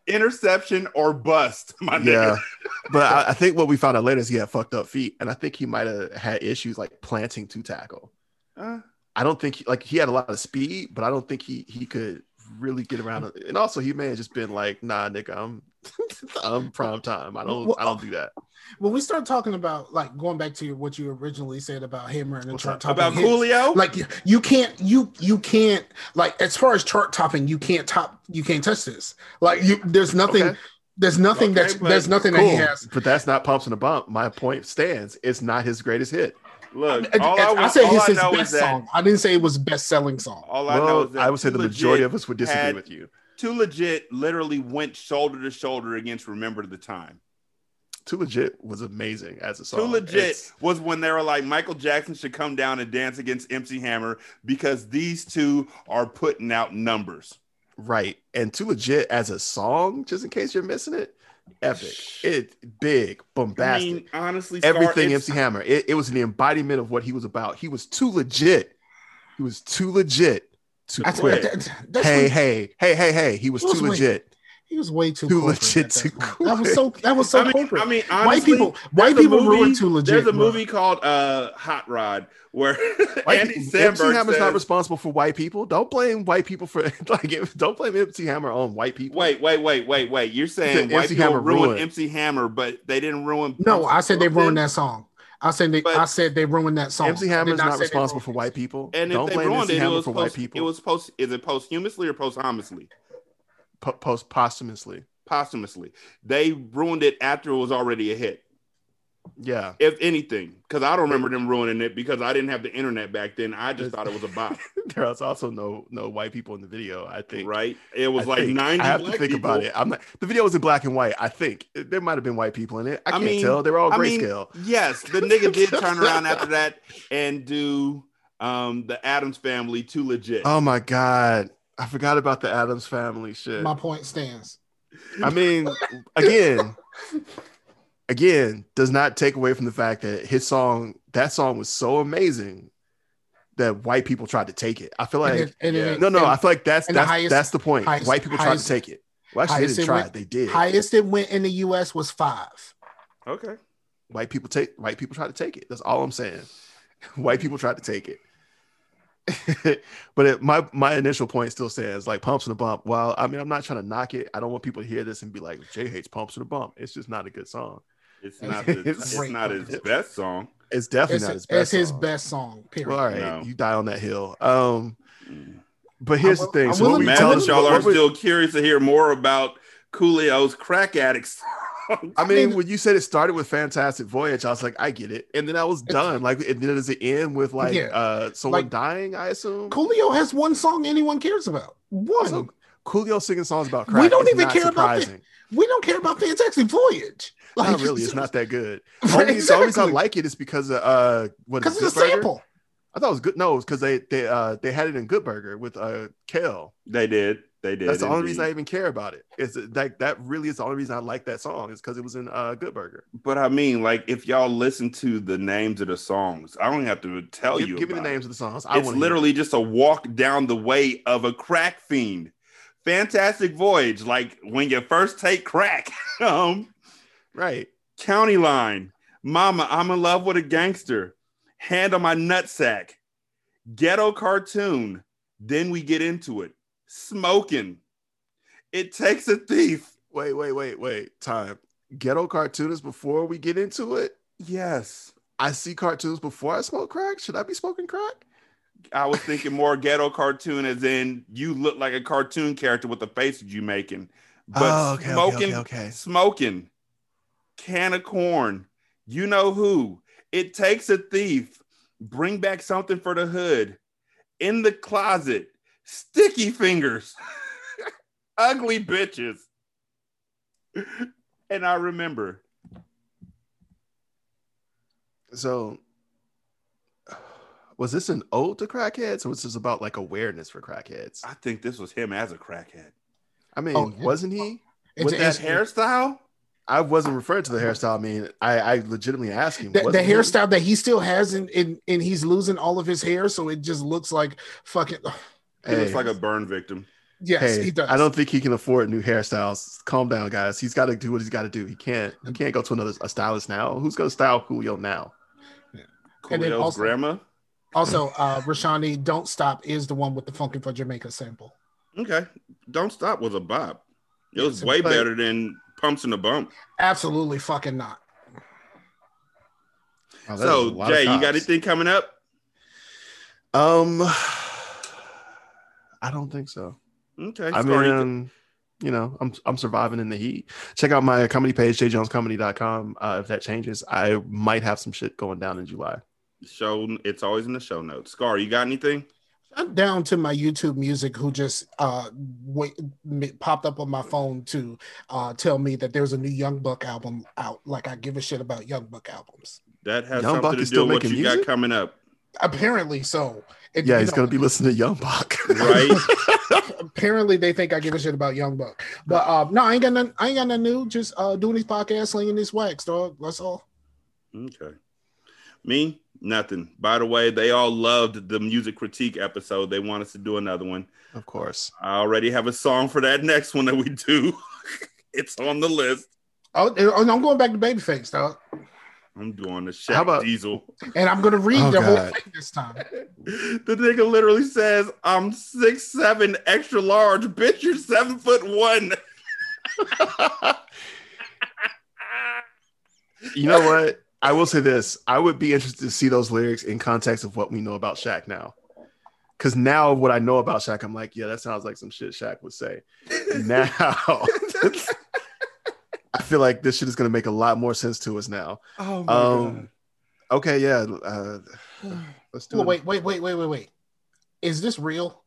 interception or bust. My nigga. Yeah, nigga. but I, I think what we found out later is he had fucked up feet, and I think he might have had issues like planting to tackle. Uh, I don't think he, like he had a lot of speed, but I don't think he he could really get around. And also, he may have just been like, "Nah, nigga, I'm [laughs] I'm prime time. I don't Well, I don't do that." when we start talking about like going back to what you originally said about Hammer and the What's chart topping about hits, Coolio? like you- can't you you can't like as far as chart topping you can't top you can't touch this like you there's nothing Okay. there's nothing Okay, that's there's nothing that he has but that's not pumps and a bump. My point stands. It's not his greatest hit. Look, I, all I, I, was, said all it's I his know is best that song I didn't say it was best selling song all I know is that I would say the majority of us would disagree had- with you. Too legit literally went shoulder to shoulder against Remember the Time. Too legit was amazing as a song. Too legit It's- was when they were like Michael Jackson should come down and dance against MC Hammer because these two are putting out numbers. Right. And too legit as a song, just in case you're missing it, epic. It big, I bombastic. mean, honestly, Scar, Everything MC Hammer. It, it was the embodiment of what he was about. He was too legit. He was too legit to that's, quit. that- that's hey, when- hey, hey, hey, hey. He was too legit. He was way too, Too legit to that that was so that was so I mean, corporate I mean, white people white people movie- ruined too legit There's a bro. movie called uh, Hot Rod where [laughs] White, Andy MC Samberg Hammer's not responsible for white people. Don't blame white people for [laughs] like don't blame MC Hammer on white people. Wait, wait, wait, wait, wait. You're saying said white MC people Hammer ruined ruined. MC Hammer, but they didn't ruin. no I said they ruined that. that song I said they But- I said they ruined that song MC Hammer is Hammer's not responsible for white people. And don't if they blame ruined MC it, it was for post, white people. It was post. Is it posthumously or posthumously? Po- post posthumously. Posthumously, they ruined it after it was already a hit. Yeah. If anything, because I don't remember them ruining it because I didn't have the internet back then. I just thought it was a bop, [laughs] there was also no no white people in the video. I think right? It was I like think. ninety. I have to think about it. I'm not. The video was in black and white. I think there might have been white people in it. I I can't mean- tell. They were all I mean, grayscale. yes, the nigga did [laughs] turn around after that and do um the Addams Family too legit. oh my god, I forgot about the Addams Family shit. my point stands I mean, again, again, does not take away from the fact that his song, that song was so amazing that white people tried to take it. I feel And like it- and it- no, no. and I feel like that's and the that's, highest- that's the point. highest- white people tried highest- to take it. Well, actually, they highest didn't try went- They did. highest it went in the U.S. was five. Okay. White people take white people try to take it. That's all I'm saying. [laughs] White people tried to take it. [laughs] but it, my my initial point still stands like pumps and a bump. Well, I mean, I'm not trying to knock it. I don't want people to hear this and be like, Jay hates pumps and a bump. It's just not a good song. It's not the, [laughs] It's it's not his best song. It's definitely It's, not his best. it's best. his song. best song. Period. Well, all right, No. you die on that hill. Um, but here's I'm the thing. So I'm what we Mad I'm tell y'all are still curious to hear more about Coolio's crack addicts. [laughs] I mean, mean- when you said it started with Fantastic Voyage, I was like, I get it, and then I was done. Like, and then does it end with like Yeah. uh someone Like- dying? I assume. Coolio has one song anyone cares about. One. Also, Coolio singing songs about crack. We don't is even not care about it. surprising. we don't care about Fantastic Voyage. [laughs] Not really. It's not that good. [laughs] Right, Only, The only reason I exactly. like it is because of uh, what because it's a sample. I thought it was good. No, it's because they they uh they had it in Good Burger with uh Kel. They did. They did. That's the only reason I even care about it. Is like that really is the only reason I like that song is because it was in uh Good Burger. But I mean, like, if y'all listen to the names of the songs, I don't have to tell give you. give me the it. names of the songs. I It's literally just a walk down the way of a crack fiend. Fantastic Voyage, like when you first take crack. [laughs] um, right. County Line, Mama, I'm in love with a gangster. Hand on my nutsack. Ghetto cartoon. Then we get into it. Smoking. It takes a thief. Wait, wait, wait, wait. Time. Ghetto cartoonist before we get into it. Yes. I see cartoons before I smoke crack. Should I be smoking crack? I was thinking more [laughs] ghetto cartoon, as in you look like a cartoon character with the faces you making. But Oh, okay, smoking, okay, okay. smoking, can of corn. You know who? It takes a thief. Bring back something for the hood. In the closet, sticky fingers, [laughs] ugly bitches. And I remember So, was this an ode to crackheads, or was this about like awareness for crackheads? I think this was him as a crackhead. I mean, Oh, yeah. wasn't he? It's, With that it's- hairstyle, I wasn't referring to the hairstyle. I mean, I, I legitimately asked him. the, the wasn't he? hairstyle that he still has, and and and he's losing all of his hair, so it just looks like fucking. He looks like a burn victim. Yes, Hey, he does. I don't think he can afford new hairstyles. Calm down, guys. He's got to do what he's got to do. He can't. He can't go to another a stylist now. Who's gonna style Julio now? And then Coolio's also- grandma. Also, uh, Rashani, "Don't Stop" is the one with the "Funkin' for Jamaica" sample. Okay. Don't stop was a bop. It was It's way bop. better than pumps in the bump. Absolutely fucking not. That is a so Jay, you got anything coming up? Um, I don't think so. Okay. I Scar, you- mean, you know, I'm I'm surviving in the heat. Check out my comedy page, jjonescomedy.com. Uh, if that changes, I might have some shit going down in July. show it's always in the show notes. Scar, you got anything? I'm down to my YouTube music who just uh wait, m- popped up on my phone to uh tell me that there's a new Young Buck album out. Like I give a shit about Young Buck albums. That has Young something Buck to is do still with what making you music? got coming up, Apparently so. It- Yeah, he's know, gonna be listening to Young Buck. right? [laughs] apparently they think I give a shit about Young Buck. But um no, I ain't got nothing, I ain't got nothing new. Just uh doing these podcasts, slinging this wax, dog. That's all. okay. Me, nothing. By the way, they all loved the music critique episode. They want us to do another one. of course. I already have a song for that next one that we do. [laughs] it's on the list. Oh, oh, I'm going back to Babyface, dog. I'm doing the Shaq How about- Diesel. And I'm gonna read Oh, the whole thing this time. [laughs] The nigga literally says, I'm six seven, extra large. Bitch, you're seven foot one. [laughs] You know what? I will say this. I would be interested to see those lyrics in context of what we know about Shaq now. Because now what I know about Shaq, I'm like, yeah, that sounds like some shit Shaq would say. [laughs] Now I feel like this shit is gonna make a lot more sense to us now. Oh my Um okay, yeah. Uh, [sighs] let's do Well, it. wait, wait, wait, wait, wait, wait. Is this real?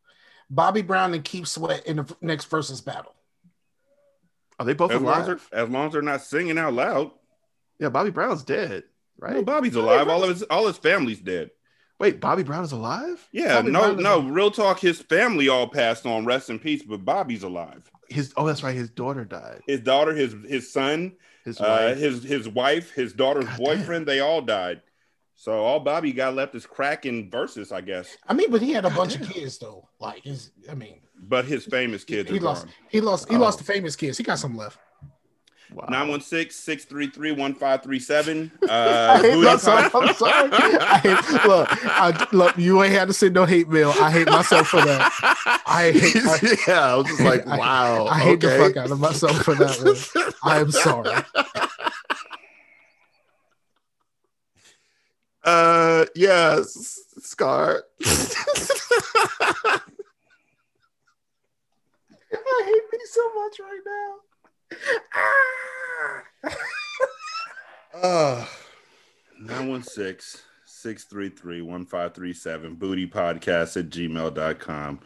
Bobby Brown and Keith Sweat in the f- next versus battle. Are they both As long as, alive? they're, as long as they're not singing out loud. Yeah, Bobby Brown's dead, No, right? Bobby's alive. All of his all his family's dead. Wait, Bobby Brown is alive? Yeah, Bobby no, Brown no. alive. Real talk. His family all passed on. Rest in peace. But Bobby's alive. His oh, that's right. His daughter died. His daughter, his his son, His uh, wife. his his wife, his daughter's God boyfriend. They all died. So all Bobby got left is cracking versus, I guess. I mean, but he had a bunch of kids though. Like, his, I mean, But his famous kids he are lost. gone. He lost. He Oh. lost the famous kids. He got some left. Wow. 916-633-1537. [laughs] I Uh, myself. Pod- I'm sorry. [laughs] I hate, look, I, look, you ain't had to send no hate mail. I hate myself for that. I [laughs] hate. I, yeah, I was just like, I- wow. I hate okay. the fuck out of myself for that one. I am sorry. Uh, yeah, S- Scar. I hate me so much right now. Ah. uh, 916-633-1537 booty podcast at gmail.com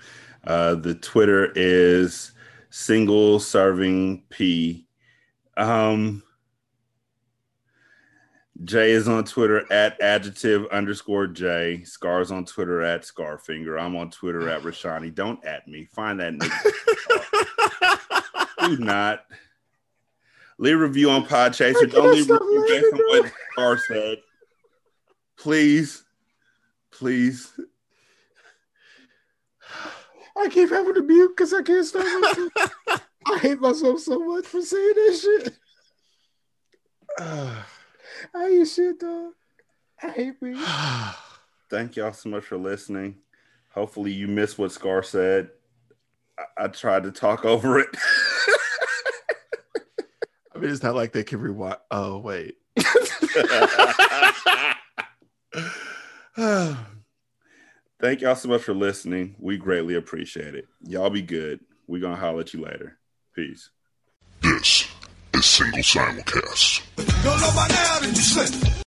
uh the twitter is single serving p. Um jay is on twitter at adjective underscore j scars on twitter at scarfinger i'm on twitter at [laughs] rashani don't at me find that [laughs] nigga. Do not leave a review on podchaser don't leave a review based on what scar said please please I keep having to mute because I can't stop myself. I hate myself so much for saying that shit. Uh, [sighs] I hate shit, dog. I hate me. [sighs] thank y'all so much for listening hopefully you missed what scar said i, I tried to talk over it [laughs] I mean, it's not like they can rewind. Oh, wait. [laughs] [sighs] thank y'all so much for listening we greatly appreciate it y'all be good we gonna holler at you later peace This is Single Simulcast. Don't know by now that you slip.